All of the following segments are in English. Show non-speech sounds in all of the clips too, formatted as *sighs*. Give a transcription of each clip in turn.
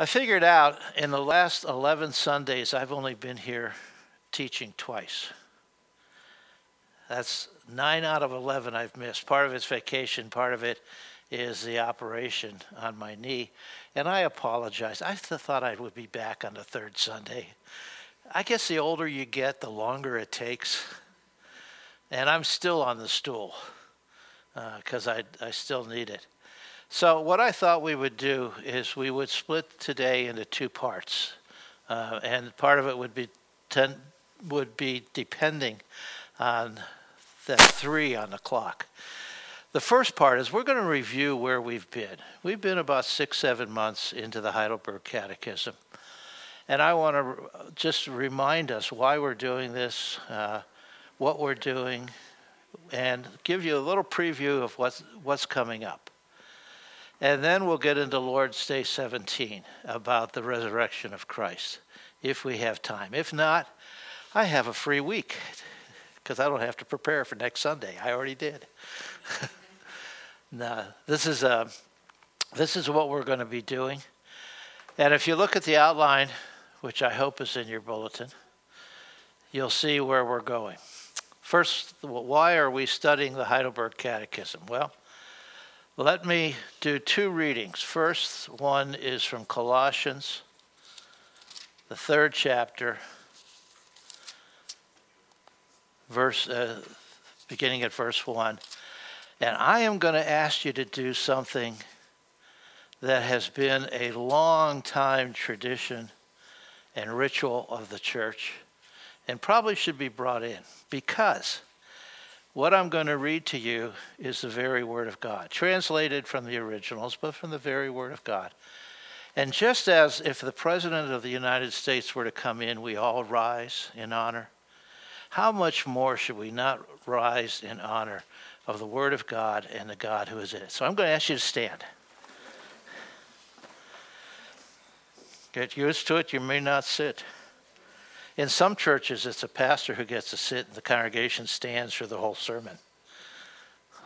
I figured out in the last 11 Sundays, I've only been here teaching twice. That's nine out of 11 I've missed. Part of it's vacation, part of it is the operation on my knee. And I apologize. I th- thought I would be back on the third Sunday. I guess the older you get, the longer it takes. And I'm still on the stool because uh, I, I still need it. So, what I thought we would do is we would split today into two parts. Uh, and part of it would be, ten, would be depending on the three on the clock. The first part is we're going to review where we've been. We've been about six, seven months into the Heidelberg Catechism. And I want to just remind us why we're doing this, uh, what we're doing, and give you a little preview of what's, what's coming up. And then we'll get into Lord's Day 17 about the resurrection of Christ, if we have time. If not, I have a free week because I don't have to prepare for next Sunday. I already did. *laughs* no, this is, uh, this is what we're going to be doing. And if you look at the outline, which I hope is in your bulletin, you'll see where we're going. First, why are we studying the Heidelberg Catechism? Well, let me do two readings. First one is from Colossians, the third chapter, verse, uh, beginning at verse 1. And I am going to ask you to do something that has been a long time tradition and ritual of the church and probably should be brought in because what I'm going to read to you is the very Word of God, translated from the originals, but from the very Word of God. And just as if the President of the United States were to come in, we all rise in honor, how much more should we not rise in honor of the Word of God and the God who is in it? So I'm going to ask you to stand. Get used to it, you may not sit. In some churches, it's a pastor who gets to sit and the congregation stands for the whole sermon.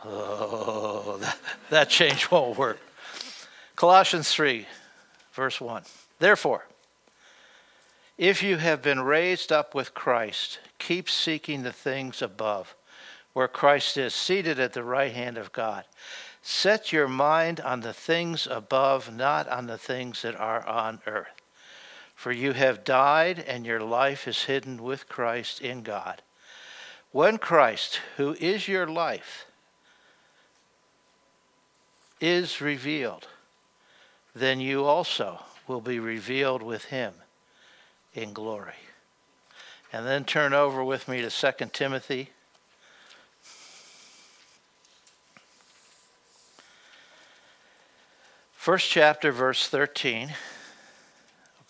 Oh, *laughs* that, that change won't work. Colossians 3, verse 1. Therefore, if you have been raised up with Christ, keep seeking the things above, where Christ is seated at the right hand of God. Set your mind on the things above, not on the things that are on earth. For you have died, and your life is hidden with Christ in God. When Christ, who is your life, is revealed, then you also will be revealed with him in glory. And then turn over with me to 2 Timothy. First chapter, verse 13.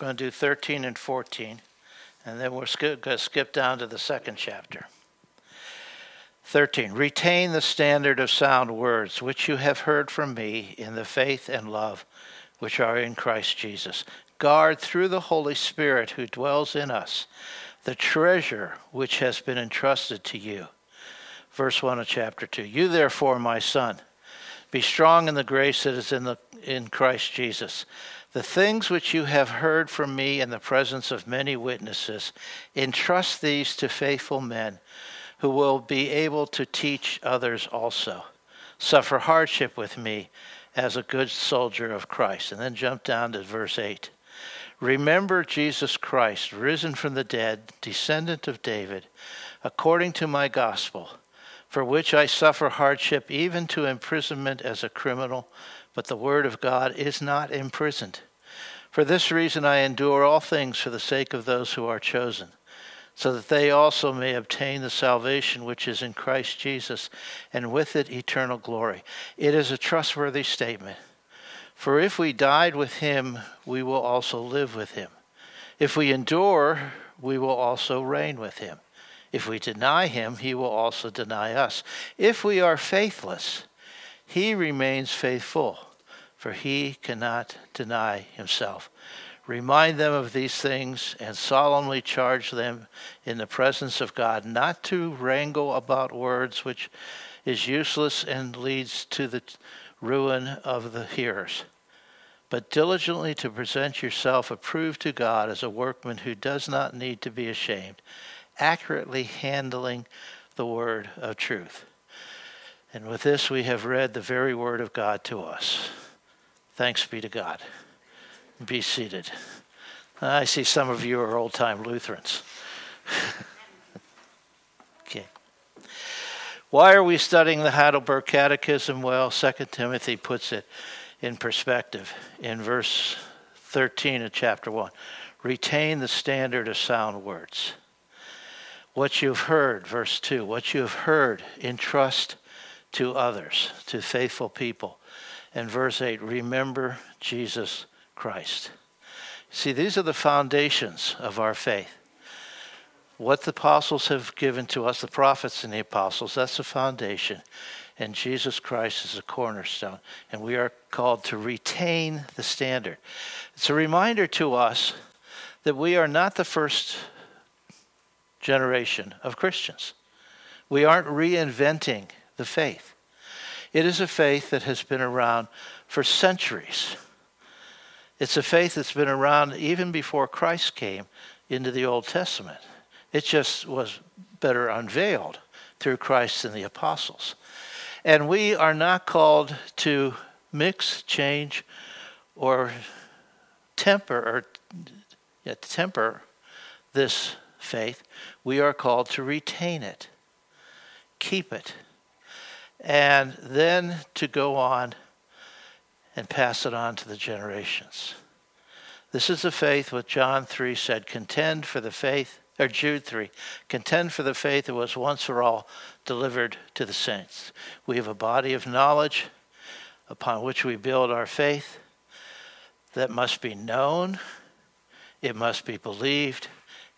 We're going to do 13 and 14, and then we're going to skip down to the second chapter. 13. Retain the standard of sound words which you have heard from me in the faith and love which are in Christ Jesus. Guard through the Holy Spirit who dwells in us the treasure which has been entrusted to you. Verse 1 of chapter 2. You therefore, my son, be strong in the grace that is in, the, in Christ Jesus. The things which you have heard from me in the presence of many witnesses, entrust these to faithful men who will be able to teach others also. Suffer hardship with me as a good soldier of Christ. And then jump down to verse 8. Remember Jesus Christ, risen from the dead, descendant of David, according to my gospel, for which I suffer hardship, even to imprisonment as a criminal but the word of God is not imprisoned. For this reason I endure all things for the sake of those who are chosen, so that they also may obtain the salvation which is in Christ Jesus, and with it eternal glory. It is a trustworthy statement. For if we died with him, we will also live with him. If we endure, we will also reign with him. If we deny him, he will also deny us. If we are faithless, he remains faithful, for he cannot deny himself. Remind them of these things and solemnly charge them in the presence of God not to wrangle about words which is useless and leads to the ruin of the hearers but diligently to present yourself approved to God as a workman who does not need to be ashamed, accurately handling the word of truth. And with this, we have read the very word of God to us. Thanks be to God. Be seated. I see some of you are old time Lutherans. *laughs* okay. Why are we studying the Heidelberg Catechism? Well, 2 Timothy puts it in perspective in verse 13 of chapter 1. Retain the standard of sound words. What you've heard, verse 2, what you have heard, entrust to others, to faithful people. And verse 8, remember Jesus Christ. See, these are the foundations of our faith. What the apostles have given to us, the prophets and the apostles, that's the foundation. And Jesus Christ is the cornerstone. And we are called to retain the standard. It's a reminder to us that we are not the first generation of Christians. We aren't reinventing the faith. It is a faith that has been around for centuries. It's a faith that's been around even before Christ came into the Old Testament. It just was better unveiled through Christ and the apostles. And we are not called to mix, change, or temper or yeah, temper this faith. We are called to retain it, keep it, and then to go on and pass it on to the generations. This is the faith what John 3 said contend for the faith, or Jude 3, contend for the faith that was once for all delivered to the saints. We have a body of knowledge upon which we build our faith that must be known, it must be believed,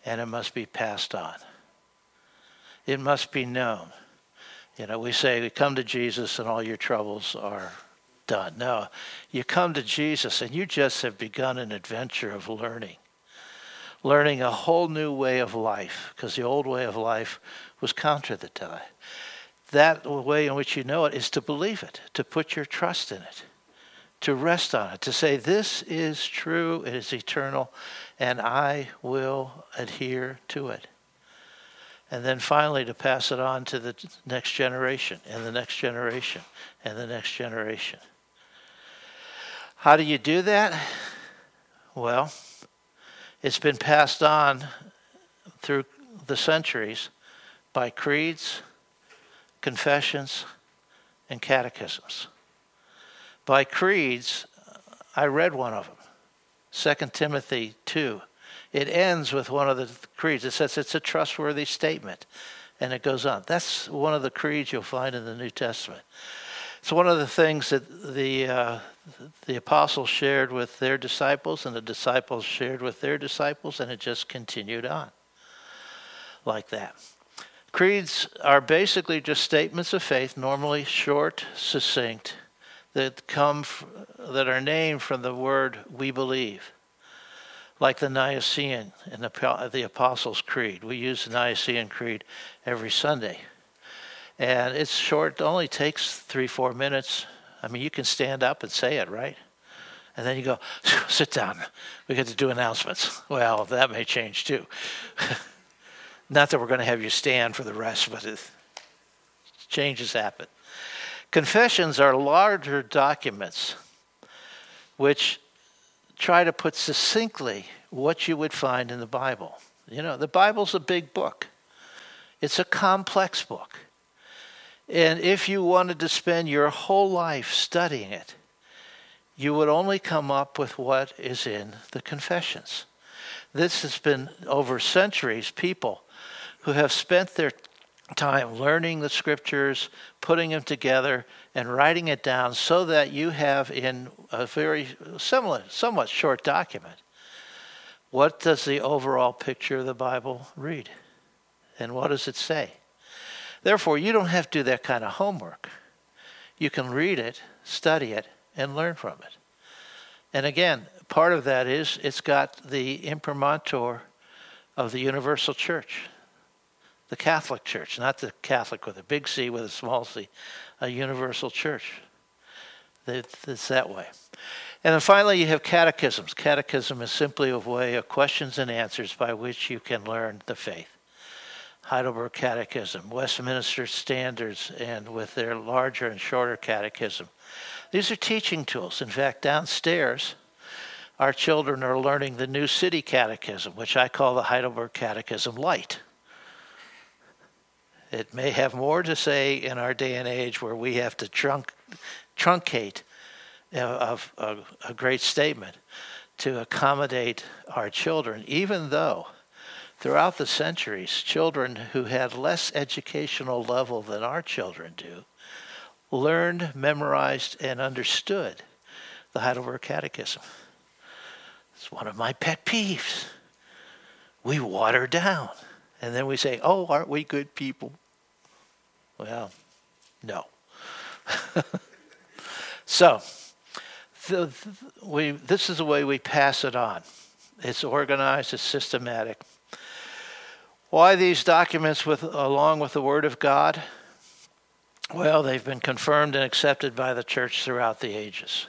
and it must be passed on. It must be known. You know, we say, we come to Jesus and all your troubles are done. No, you come to Jesus and you just have begun an adventure of learning. Learning a whole new way of life, because the old way of life was counter the that. That way in which you know it is to believe it, to put your trust in it, to rest on it, to say, This is true, it is eternal, and I will adhere to it and then finally to pass it on to the next generation and the next generation and the next generation. How do you do that? Well, it's been passed on through the centuries by creeds, confessions, and catechisms. By creeds, I read one of them, 2 Timothy 2 it ends with one of the creeds. It says it's a trustworthy statement. And it goes on. That's one of the creeds you'll find in the New Testament. It's one of the things that the, uh, the apostles shared with their disciples, and the disciples shared with their disciples, and it just continued on like that. Creeds are basically just statements of faith, normally short, succinct, that come that are named from the word we believe like the Nicene and the, the Apostles' Creed. We use the Nicene Creed every Sunday. And it's short, only takes three, four minutes. I mean, you can stand up and say it, right? And then you go, sit down. We get to do announcements. Well, that may change too. *laughs* Not that we're going to have you stand for the rest, but it, changes happen. Confessions are larger documents which try to put succinctly what you would find in the Bible. You know, the Bible's a big book, it's a complex book. And if you wanted to spend your whole life studying it, you would only come up with what is in the confessions. This has been over centuries, people who have spent their time learning the scriptures, putting them together, and writing it down so that you have in a very similar, somewhat short document, what does the overall picture of the Bible read? And what does it say? Therefore, you don't have to do that kind of homework. You can read it, study it, and learn from it. And again, part of that is it's got the imprimatur of the universal church the Catholic Church, not the Catholic with a big C with a small c, a universal church. It's that way. And then finally, you have catechisms. Catechism is simply a way of questions and answers by which you can learn the faith. Heidelberg Catechism, Westminster Standards, and with their larger and shorter catechism. These are teaching tools. In fact, downstairs, our children are learning the New City Catechism, which I call the Heidelberg Catechism Light. It may have more to say in our day and age where we have to truncate a, a, a great statement to accommodate our children, even though throughout the centuries, children who had less educational level than our children do learned, memorized, and understood the Heidelberg Catechism. It's one of my pet peeves. We water down. And then we say, oh, aren't we good people? Well, no. *laughs* so, the, we, this is the way we pass it on. It's organized, it's systematic. Why these documents with, along with the Word of God? Well, they've been confirmed and accepted by the church throughout the ages.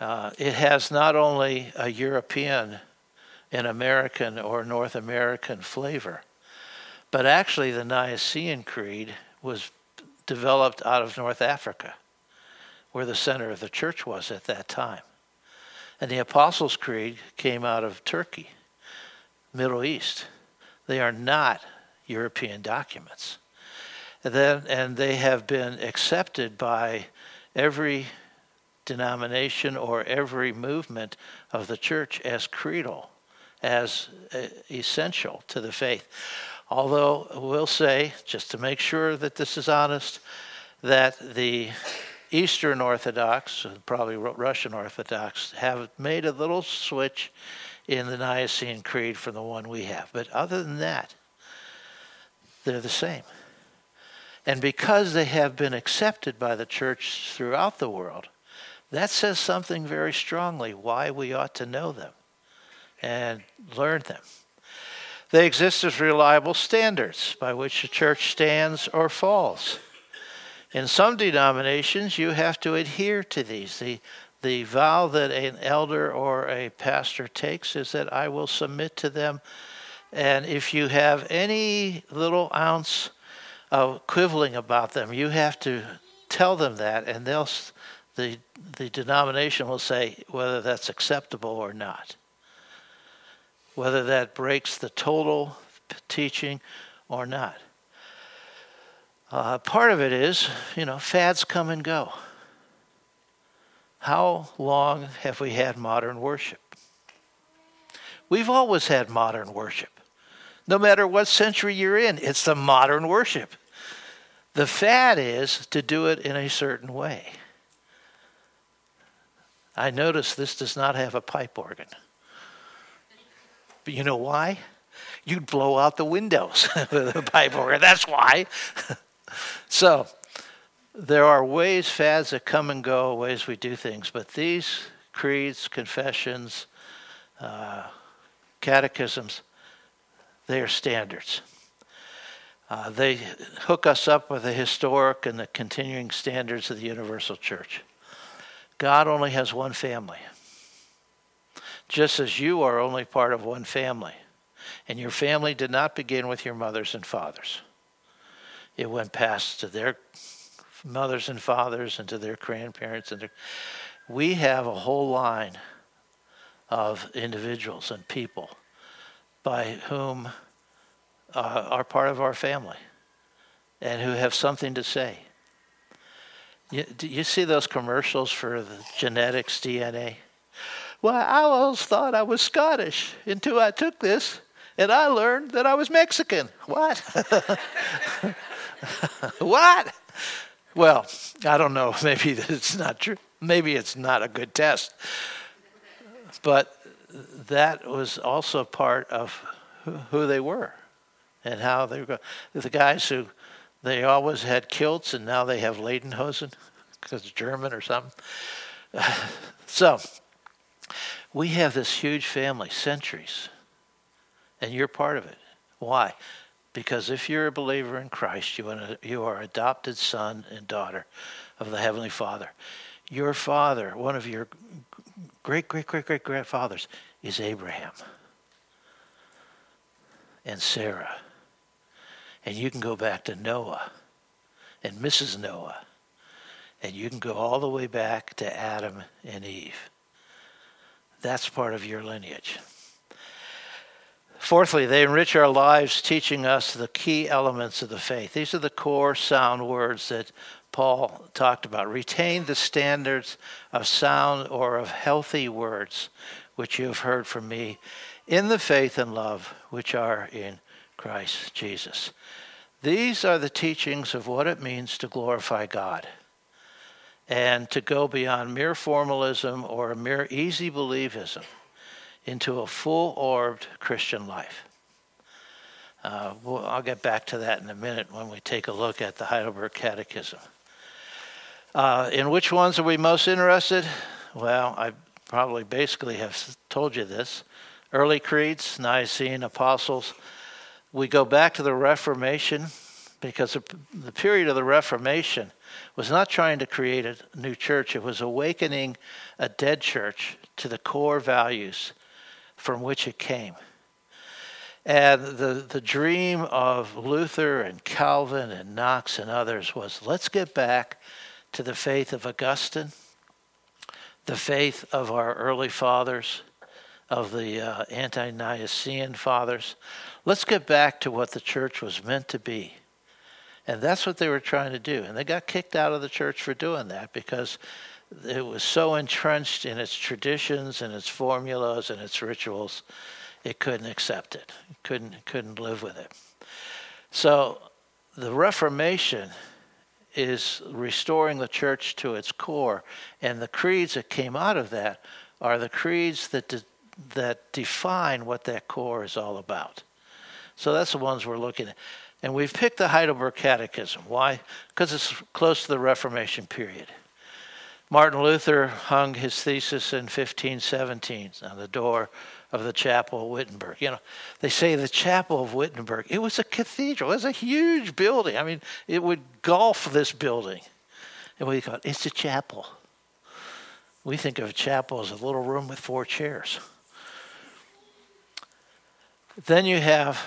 Uh, it has not only a European, an American, or North American flavor, but actually the Nicene Creed was developed out of North Africa, where the center of the church was at that time. And the Apostles' Creed came out of Turkey, Middle East. They are not European documents. And, then, and they have been accepted by every denomination or every movement of the church as creedal, as uh, essential to the faith. Although we'll say, just to make sure that this is honest, that the Eastern Orthodox, probably Russian Orthodox, have made a little switch in the Nicene Creed from the one we have. But other than that, they're the same. And because they have been accepted by the church throughout the world, that says something very strongly why we ought to know them and learn them. They exist as reliable standards by which the church stands or falls. In some denominations, you have to adhere to these. The, the vow that an elder or a pastor takes is that I will submit to them. And if you have any little ounce of quibbling about them, you have to tell them that, and they'll the the denomination will say whether that's acceptable or not, whether that breaks the total teaching or not. Uh, part of it is, you know, fads come and go. How long have we had modern worship? We've always had modern worship. No matter what century you're in, it's the modern worship. The fad is to do it in a certain way. I notice this does not have a pipe organ. But you know why? You'd blow out the windows a pipe organ. That's why. *laughs* so, there are ways, fads that come and go, ways we do things, but these creeds, confessions, uh, catechisms, they are standards. Uh, they hook us up with the historic and the continuing standards of the universal church. God only has one family, just as you are only part of one family. And your family did not begin with your mothers and fathers, it went past to their mothers and fathers and to their grandparents and their, we have a whole line of individuals and people by whom uh, are part of our family and who have something to say. You, do you see those commercials for the genetics DNA? Well, I always thought I was Scottish until I took this and I learned that I was Mexican. What? *laughs* what? Well, I don't know. *laughs* Maybe it's not true. Maybe it's not a good test. But that was also part of who they were and how they were. The guys who they always had kilts and now they have Lederhosen because German or something. *sighs* So we have this huge family, centuries, and you're part of it. Why? Because if you're a believer in Christ, you are, adopted son and daughter of the Heavenly Father. your father, one of your great, great, great, great grandfathers, is Abraham and Sarah. And you can go back to Noah and Mrs. Noah. And you can go all the way back to Adam and Eve. That's part of your lineage. Fourthly, they enrich our lives teaching us the key elements of the faith. These are the core sound words that Paul talked about. Retain the standards of sound or of healthy words which you have heard from me in the faith and love which are in Christ Jesus. These are the teachings of what it means to glorify God and to go beyond mere formalism or mere easy believism into a full orbed Christian life. Uh, well, I'll get back to that in a minute when we take a look at the Heidelberg Catechism. Uh, in which ones are we most interested? Well, I probably basically have told you this. Early creeds, Nicene, Apostles. We go back to the Reformation because the period of the Reformation was not trying to create a new church, it was awakening a dead church to the core values from which it came. And the, the dream of Luther and Calvin and Knox and others was let's get back to the faith of Augustine, the faith of our early fathers, of the uh, ante Nicene fathers. Let's get back to what the church was meant to be. And that's what they were trying to do. And they got kicked out of the church for doing that because it was so entrenched in its traditions and its formulas and its rituals, it couldn't accept it. It couldn't couldn't live with it. So the Reformation is restoring the church to its core, and the creeds that came out of that are the creeds that de- that define what that core is all about. So that's the ones we're looking at. And we've picked the Heidelberg Catechism. Why? Because it's close to the Reformation period. Martin Luther hung his thesis in 1517 on uh, the door of the chapel of Wittenberg. You know, they say the chapel of Wittenberg, it was a cathedral. It was a huge building. I mean, it would golf this building. And we thought, it's a chapel. We think of a chapel as a little room with four chairs. Then you have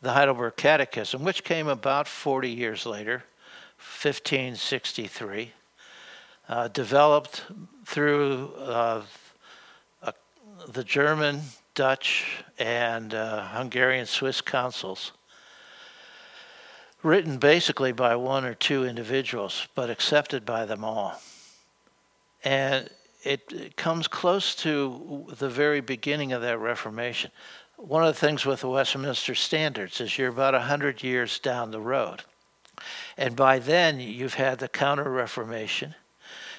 the Heidelberg Catechism, which came about 40 years later, 1563 uh, developed through uh, the German, Dutch, and uh, Hungarian Swiss councils, written basically by one or two individuals, but accepted by them all. And it comes close to the very beginning of that Reformation. One of the things with the Westminster Standards is you're about 100 years down the road. And by then, you've had the Counter Reformation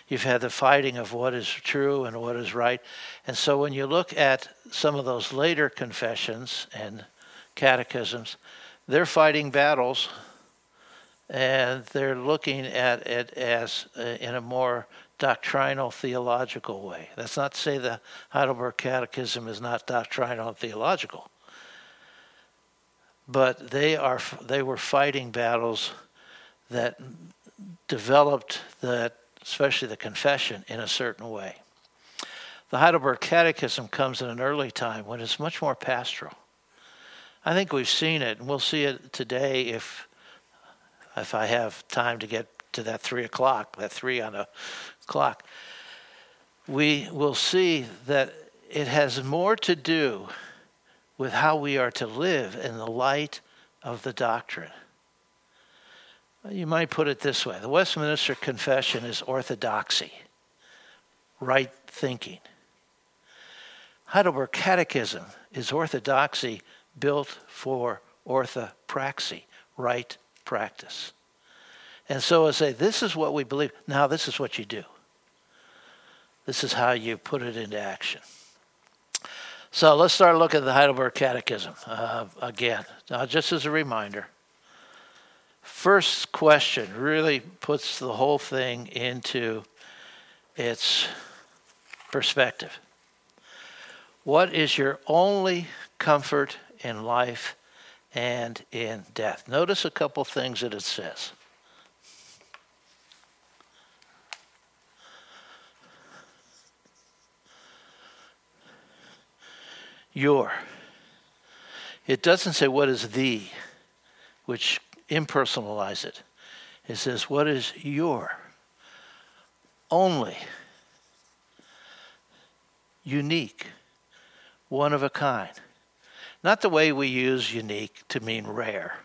You've had the fighting of what is true and what is right. And so when you look at some of those later confessions and catechisms, they're fighting battles and they're looking at it as uh, in a more doctrinal theological way. That's not to say the Heidelberg Catechism is not doctrinal and theological, but they are they were fighting battles that developed that especially the confession, in a certain way. The Heidelberg Catechism comes in an early time when it's much more pastoral. I think we've seen it, and we'll see it today if if I have time to get to that three o'clock, that three on a clock. We will see that it has more to do with how we are to live in the light of the doctrine. You might put it this way the Westminster Confession is orthodoxy, right thinking. Heidelberg Catechism is orthodoxy built for orthopraxy, right practice. And so I say, this is what we believe. Now, this is what you do. This is how you put it into action. So let's start looking at the Heidelberg Catechism uh, again. Just as a reminder, first question really puts the whole thing into its perspective. What is your only comfort in life and in death? Notice a couple things that it says. Your. It doesn't say what is the, which impersonalize it. It says what is your. Only. Unique. One of a kind. Not the way we use unique to mean rare.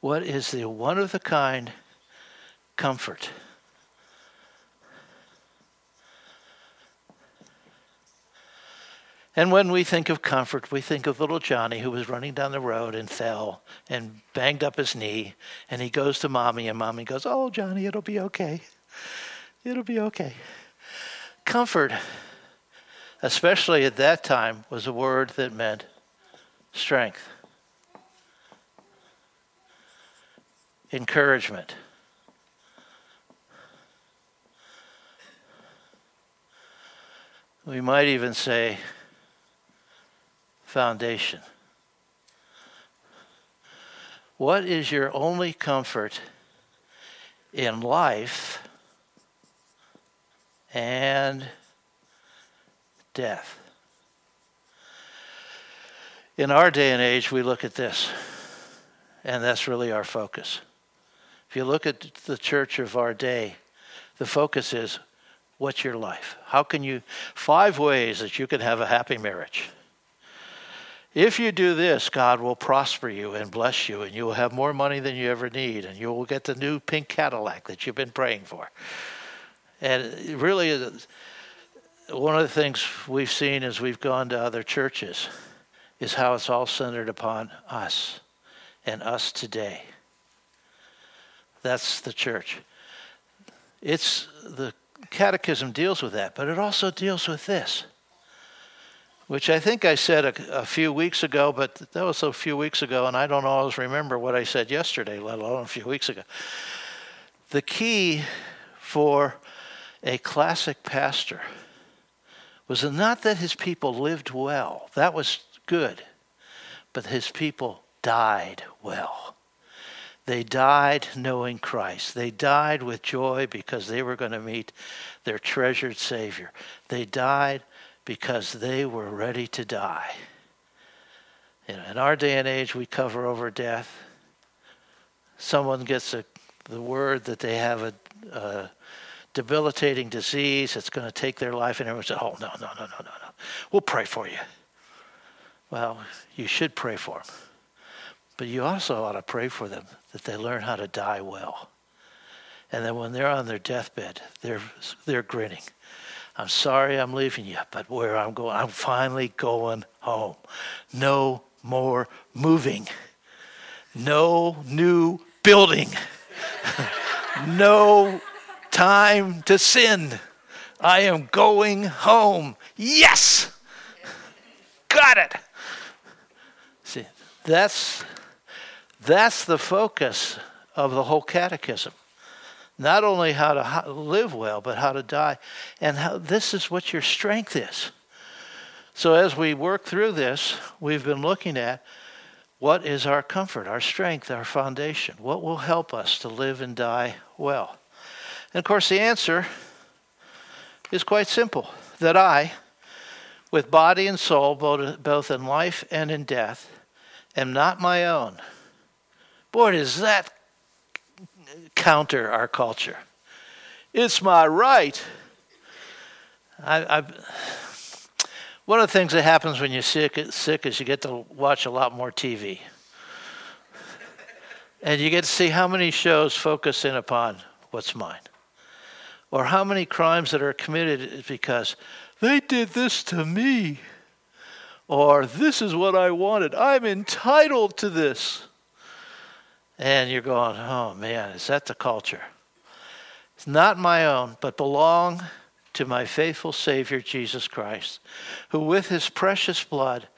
What is the one of the kind comfort? And when we think of comfort, we think of little Johnny who was running down the road and fell and banged up his knee. And he goes to mommy, and mommy goes, Oh, Johnny, it'll be okay. It'll be okay. Comfort, especially at that time, was a word that meant strength, encouragement. We might even say foundation. What is your only comfort in life and death? In our day and age, we look at this, and that's really our focus. If you look at the church of our day, the focus is what's your life? How can you, five ways that you can have a happy marriage. If you do this, God will prosper you and bless you, and you will have more money than you ever need, and you will get the new pink Cadillac that you've been praying for. And really, one of the things we've seen as we've gone to other churches is how it's all centered upon us and us today. That's the church. It's the catechism deals with that, but it also deals with this which I think I said a, a, few weeks ago, but that was a few weeks ago, and I don't always remember what I said yesterday, let alone a few weeks ago. The key for a classic pastor was not that his people lived well, that was good, but his people died well. They died knowing Christ. They died with joy because they were going to meet their treasured Savior. They died because they were ready to die. In our day and age, we cover over death. Someone gets a, the word that they have a, a debilitating disease that's going to take their life, and everyone says, "Oh no, no, no, no, no, no! We'll pray for you." Well, you should pray for them, but you also ought to pray for them that they learn how to die well, and then when they're on their deathbed, they're they're grinning I'm sorry I'm leaving you, but where I'm going, I'm finally going home. No more moving. No new building. *laughs* no time to sin. I am going home. Yes! Got it. See, that's that's the focus of the whole catechism not only how to live well, but how to die. And how, this is what your strength is. So, as we work through this, we've been looking at what is our comfort, our strength, our foundation? What will help us to live and die well? And of course, the answer is quite simple that I, with body and soul, both in life and in death, am not my own. Boy, does that counter our culture. It's my right. I, I, one of the things that happens when you're sick, sick is you get to watch a lot more TV. and you get to see how many shows focus in upon what's mine. Or how many crimes that are committed is because they did this to me. Or this is what I wanted. I'm entitled to this. And you're going, oh man, is that the culture? It's not my own, but belong to my faithful Savior, Jesus Christ, who with his precious blood,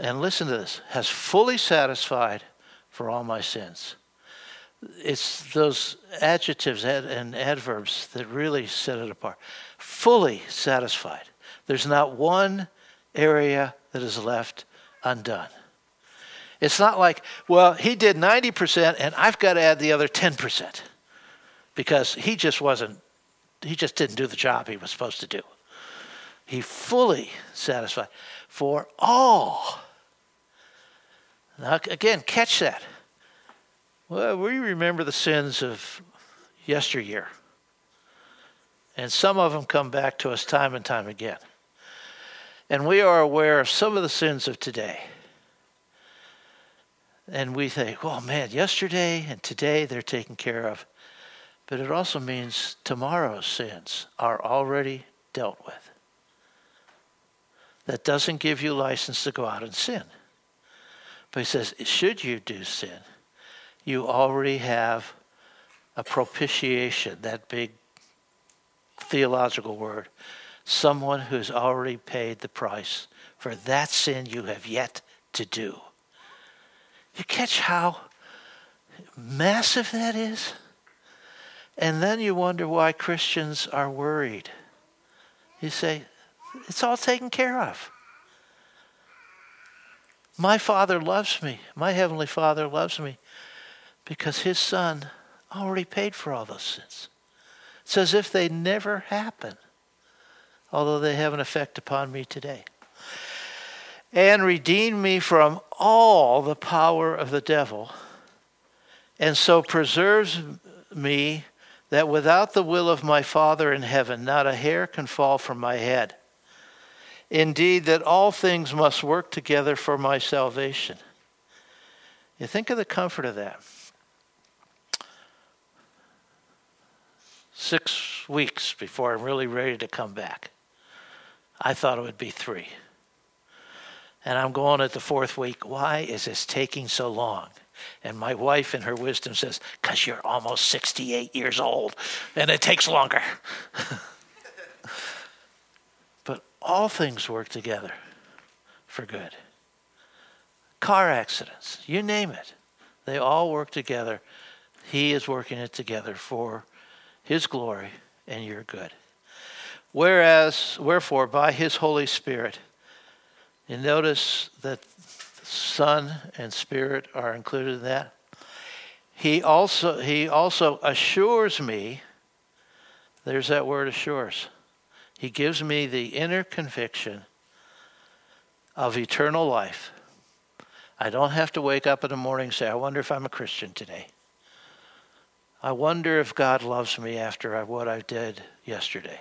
and listen to this, has fully satisfied for all my sins. It's those adjectives and adverbs that really set it apart. Fully satisfied. There's not one area that is left undone. It's not like, well, he did 90% and I've got to add the other 10% because he just wasn't, he just didn't do the job he was supposed to do. He fully satisfied for all. Now, again, catch that. Well, we remember the sins of yesteryear. And some of them come back to us time and time again. And we are aware of some of the sins of today. And we think, well, man, yesterday and today they're taken care of. But it also means tomorrow's sins are already dealt with. That doesn't give you license to go out and sin. But he says, should you do sin, you already have a propitiation, that big theological word, someone who's already paid the price for that sin you have yet to do. You catch how massive that is? And then you wonder why Christians are worried. You say, it's all taken care of. My Father loves me. My Heavenly Father loves me because His Son already paid for all those sins. It's as if they never happened, although they have an effect upon me today. And redeemed me from all the power of the devil, and so preserves me that without the will of my Father in heaven, not a hair can fall from my head. Indeed, that all things must work together for my salvation. You think of the comfort of that. Six weeks before I'm really ready to come back. I thought it would be three. And I'm going at the fourth week. Why is this taking so long? And my wife, in her wisdom, says, Because you're almost 68 years old and it takes longer. *laughs* but all things work together for good. Car accidents, you name it, they all work together. He is working it together for His glory and your good. Whereas, wherefore, by His Holy Spirit, you notice that Son and Spirit are included in that. He also, he also assures me, there's that word assures. He gives me the inner conviction of eternal life. I don't have to wake up in the morning and say, I wonder if I'm a Christian today. I wonder if God loves me after what I did yesterday.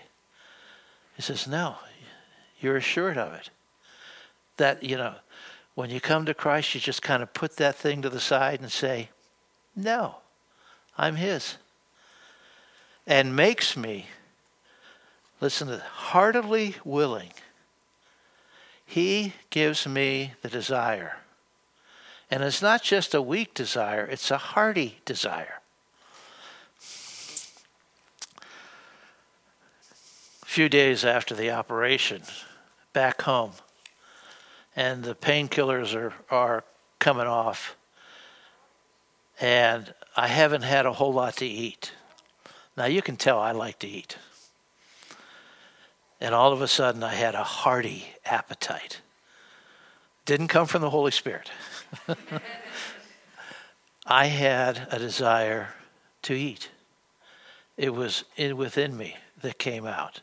He says, No, you're assured of it. That, you know, when you come to Christ, you just kind of put that thing to the side and say, No, I'm His. And makes me, listen to heartily willing. He gives me the desire. And it's not just a weak desire, it's a hearty desire. A few days after the operation, back home, and the painkillers are, are coming off. And I haven't had a whole lot to eat. Now, you can tell I like to eat. And all of a sudden, I had a hearty appetite. Didn't come from the Holy Spirit. *laughs* I had a desire to eat. It was in, within me that came out.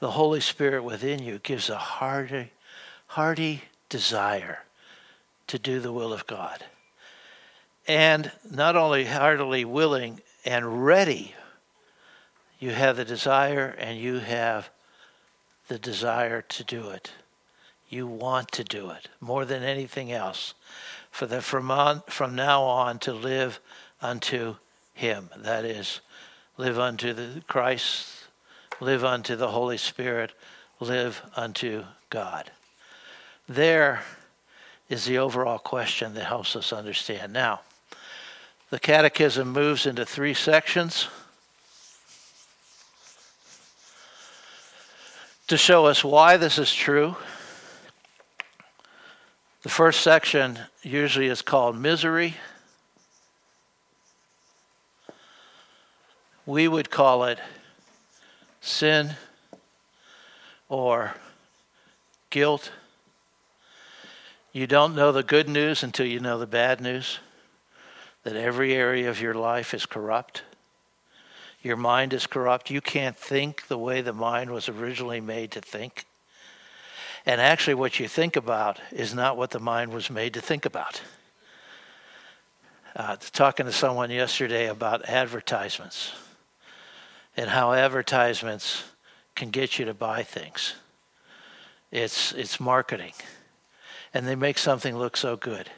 The Holy Spirit within you gives a hearty hearty desire to do the will of God. And not only heartily willing and ready, you have the desire and you have the desire to do it. You want to do it more than anything else. For the from on from now on to live unto him. That is, live unto the Christ, live unto the Holy Spirit, live unto God. There is the overall question that helps us understand. Now, the Catechism moves into three sections to show us why this is true. The first section usually is called misery. We would call it sin or guilt. You don't know the good news until you know the bad news that every area of your life is corrupt. Your mind is corrupt. You can't think the way the mind was originally made to think. And actually, what you think about is not what the mind was made to think about. Uh, talking to someone yesterday about advertisements and how advertisements can get you to buy things. It's, it's marketing. And they make something look so good.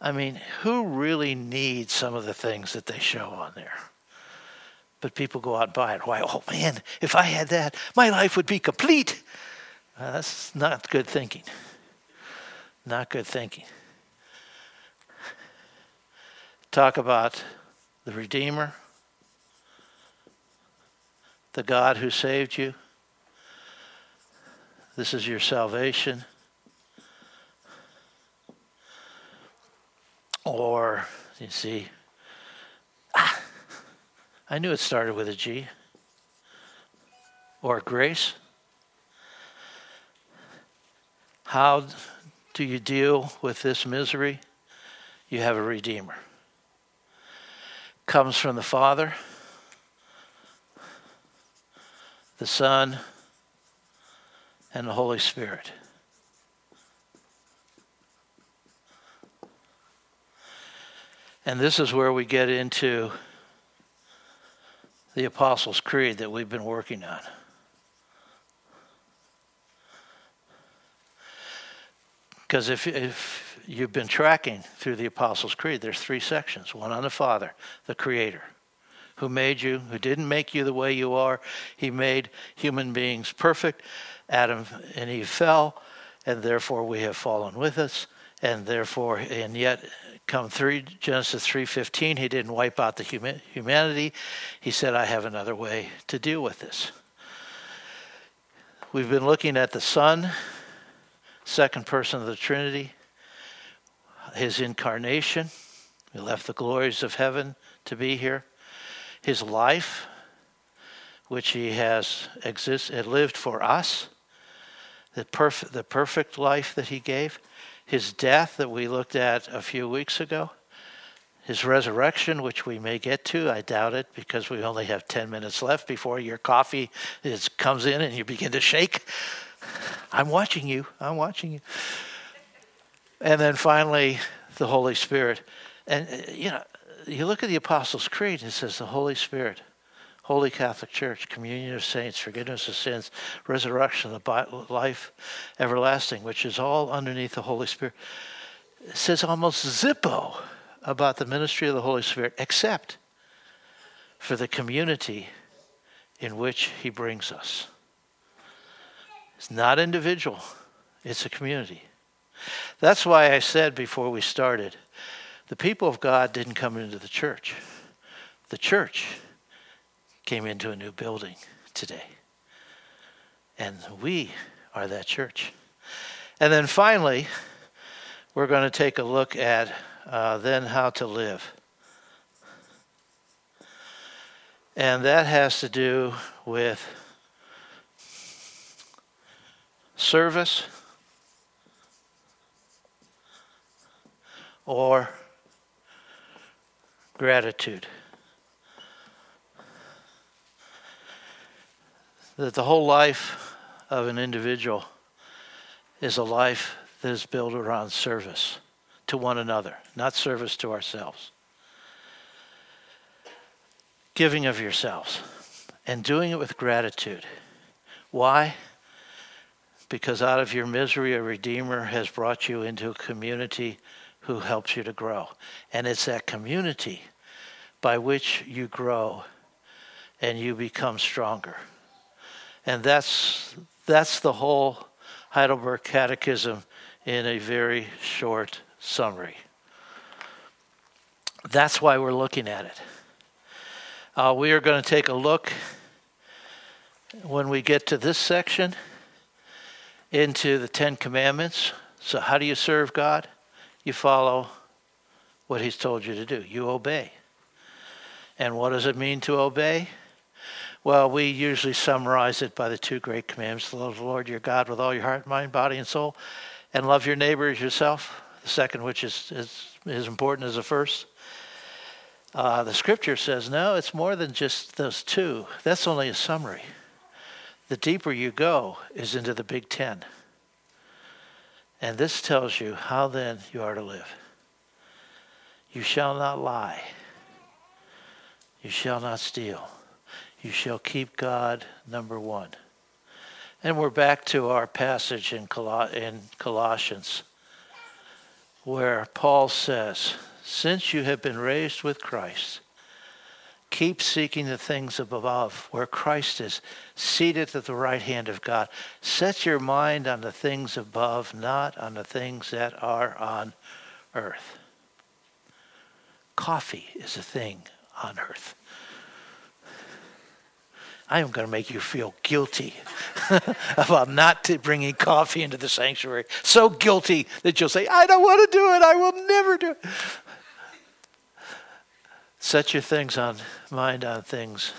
I mean, who really needs some of the things that they show on there? But people go out and buy it. Why? Oh man, if I had that, my life would be complete. Uh, that's not good thinking. Not good thinking. Talk about the Redeemer, the God who saved you. This is your salvation. Or, you see, ah, I knew it started with a G. Or grace. How do you deal with this misery? You have a Redeemer. Comes from the Father, the Son, and the Holy Spirit. And this is where we get into the Apostles' Creed that we've been working on. Because if, if you've been tracking through the Apostles' Creed, there's three sections one on the Father, the Creator, who made you, who didn't make you the way you are. He made human beings perfect. Adam and Eve fell, and therefore we have fallen with us. And therefore, and yet come three Genesis 3:15 he didn't wipe out the huma- humanity. He said I have another way to deal with this. We've been looking at the son second person of the trinity his incarnation. He left the glories of heaven to be here. His life which he has existed lived for us. The perfect the perfect life that he gave his death that we looked at a few weeks ago, his resurrection, which we may get to. I doubt it because we only have 10 minutes left before your coffee is, comes in and you begin to shake. I'm watching you. I'm watching you. And then finally, the Holy Spirit. And, uh, you know, you look at the Apostles' Creed, it says the Holy Spirit. Holy Catholic Church, communion of saints, forgiveness of sins, resurrection, the life everlasting, which is all underneath the Holy Spirit. It says almost zippo about the ministry of the Holy Spirit, except for the community in which He brings us. It's not individual, it's a community. That's why I said before we started the people of God didn't come into the church. The church came into a new building today. And we are that church. And then finally, we're going to take a look at uh, then how to live. And that has to do with service or gratitude. That the whole life of an individual is a life that is built around service to one another, not service to ourselves. Giving of yourselves and doing it with gratitude. Why? Because out of your misery, a Redeemer has brought you into a community who helps you to grow. And it's that community by which you grow and you become stronger. And that's, that's the whole Heidelberg Catechism in a very short summary. That's why we're looking at it. Uh, we are going to take a look when we get to this section into the Ten Commandments. So, how do you serve God? You follow what He's told you to do, you obey. And what does it mean to obey? Well, we usually summarize it by the two great commandments love the Lord your God with all your heart, mind, body, and soul, and love your neighbor as yourself. The second, which is, is as important as the first. Uh, the scripture says, no, it's more than just those two. That's only a summary. The deeper you go is into the Big Ten. And this tells you how then you are to live. You shall not lie. You shall not steal. You shall keep God number one. And we're back to our passage in, Col- in Colossians where Paul says, Since you have been raised with Christ, keep seeking the things above, where Christ is seated at the right hand of God. Set your mind on the things above, not on the things that are on earth. Coffee is a thing on earth. I am going to make you feel guilty *laughs* about not bringing coffee into the sanctuary. So guilty that you'll say, I don't want to do it. I will never do it. Set your things on mind on things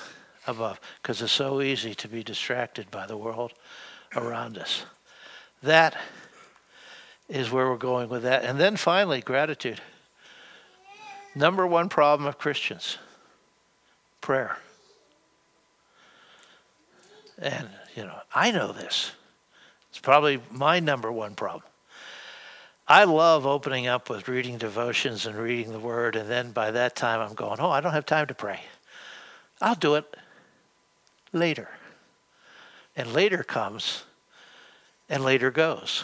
above because it's so easy to be distracted by the world around us. That is where we're going with that. And then finally, gratitude. Number one problem of Christians prayer. And, you know, I know this. It's probably my number one problem. I love opening up with reading devotions and reading the word, and then by that time I'm going, oh, I don't have time to pray. I'll do it later. And later comes, and later goes,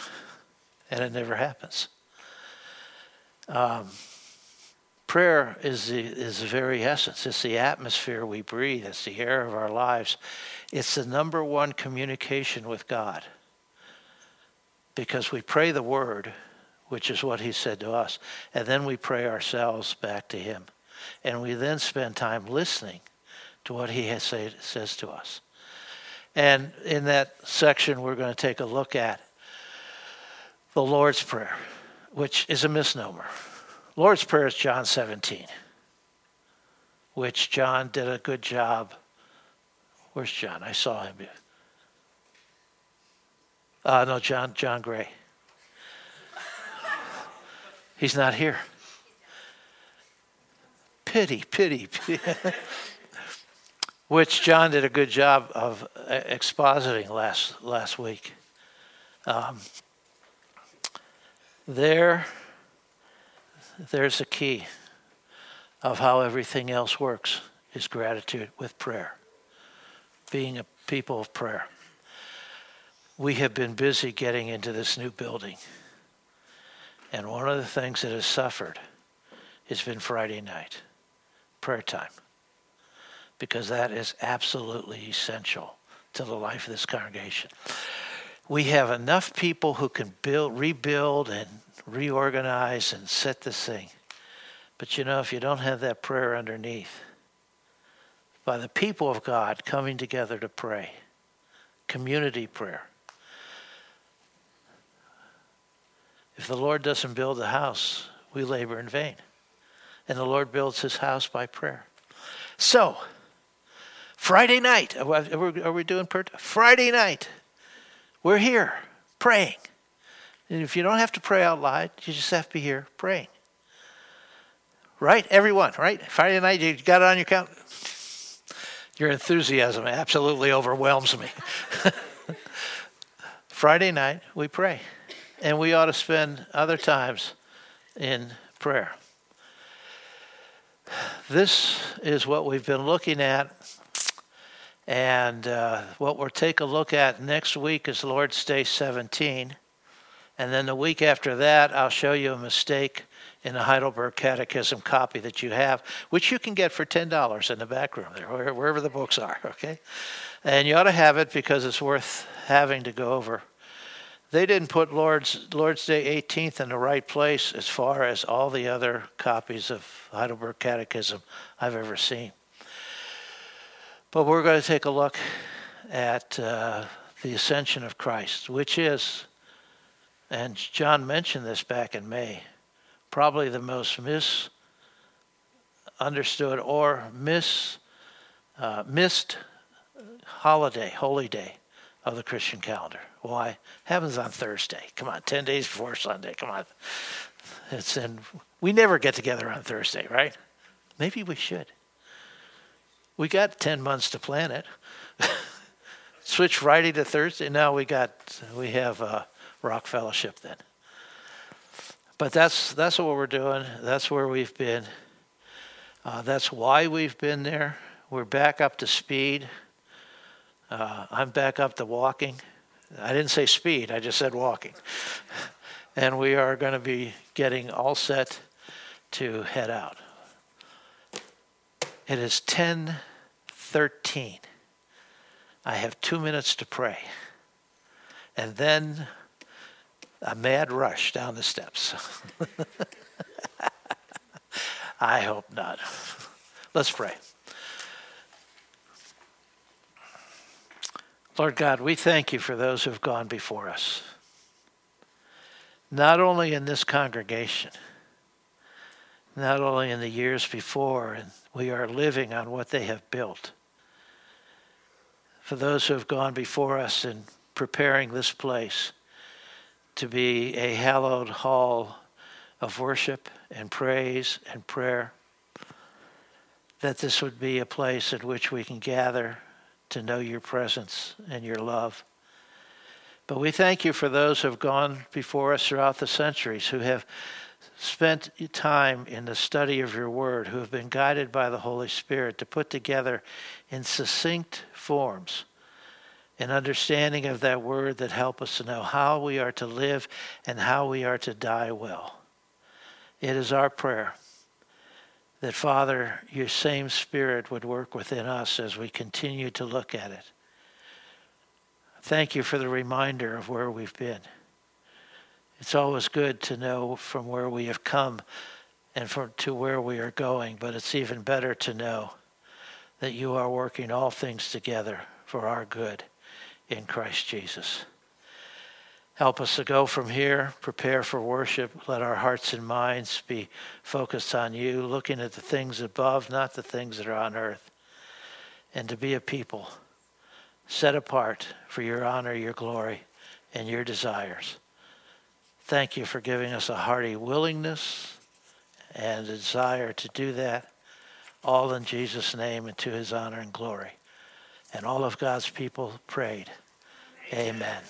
and it never happens. Um, prayer is the, is the very essence. It's the atmosphere we breathe. It's the air of our lives. It's the number one communication with God because we pray the word, which is what he said to us, and then we pray ourselves back to him. And we then spend time listening to what he has say, says to us. And in that section, we're going to take a look at the Lord's Prayer, which is a misnomer. Lord's Prayer is John 17, which John did a good job Where's John? I saw him. Uh, no, John, John Gray. He's not here. Pity, pity, pity. *laughs* Which John did a good job of expositing last last week. Um, there, there's a key of how everything else works is gratitude with prayer being a people of prayer. We have been busy getting into this new building. And one of the things that has suffered has been Friday night, prayer time, because that is absolutely essential to the life of this congregation. We have enough people who can build, rebuild, and reorganize and set this thing. But you know, if you don't have that prayer underneath, by the people of God coming together to pray. Community prayer. If the Lord doesn't build the house, we labor in vain. And the Lord builds his house by prayer. So, Friday night, are we doing prayer? Friday night, we're here praying. And if you don't have to pray out loud, you just have to be here praying. Right? Everyone, right? Friday night, you got it on your count? Your enthusiasm absolutely overwhelms me. *laughs* Friday night, we pray. And we ought to spend other times in prayer. This is what we've been looking at. And uh, what we'll take a look at next week is Lord's Day 17. And then the week after that, I'll show you a mistake in the Heidelberg Catechism copy that you have, which you can get for $10 in the back room there, wherever the books are, *laughs* okay? And you ought to have it because it's worth having to go over. They didn't put Lord's, Lord's Day 18th in the right place as far as all the other copies of Heidelberg Catechism I've ever seen. But we're going to take a look at uh, the ascension of Christ, which is, and John mentioned this back in May, probably the most misunderstood or miss, uh, missed holiday, holy day of the Christian calendar. Why? Heaven's on Thursday. Come on, 10 days before Sunday. Come on. It's in, we never get together on Thursday, right? Maybe we should. We got 10 months to plan it. *laughs* Switch Friday to Thursday. Now we got we have uh, Rock Fellowship then. But that's that's what we're doing. That's where we've been. Uh, that's why we've been there. We're back up to speed. Uh, I'm back up to walking. I didn't say speed. I just said walking. *laughs* and we are going to be getting all set to head out. It is 10:13. I have 2 minutes to pray. And then a mad rush down the steps. *laughs* I hope not. Let's pray. Lord God, we thank you for those who have gone before us, not only in this congregation, not only in the years before, and we are living on what they have built. For those who have gone before us in preparing this place to be a hallowed hall of worship and praise and prayer, that this would be a place in which we can gather to know your presence and your love. But we thank you for those who have gone before us throughout the centuries, who have spent time in the study of your word, who have been guided by the Holy Spirit to put together in succinct forms an understanding of that word that help us to know how we are to live and how we are to die well. It is our prayer that, Father, your same Spirit would work within us as we continue to look at it. Thank you for the reminder of where we've been. It's always good to know from where we have come and from to where we are going, but it's even better to know that you are working all things together for our good in Christ Jesus. Help us to go from here, prepare for worship. Let our hearts and minds be focused on you, looking at the things above, not the things that are on earth. And to be a people set apart for your honor, your glory, and your desires. Thank you for giving us a hearty willingness and a desire to do that, all in Jesus' name and to his honor and glory. And all of God's people prayed. Amen. Amen.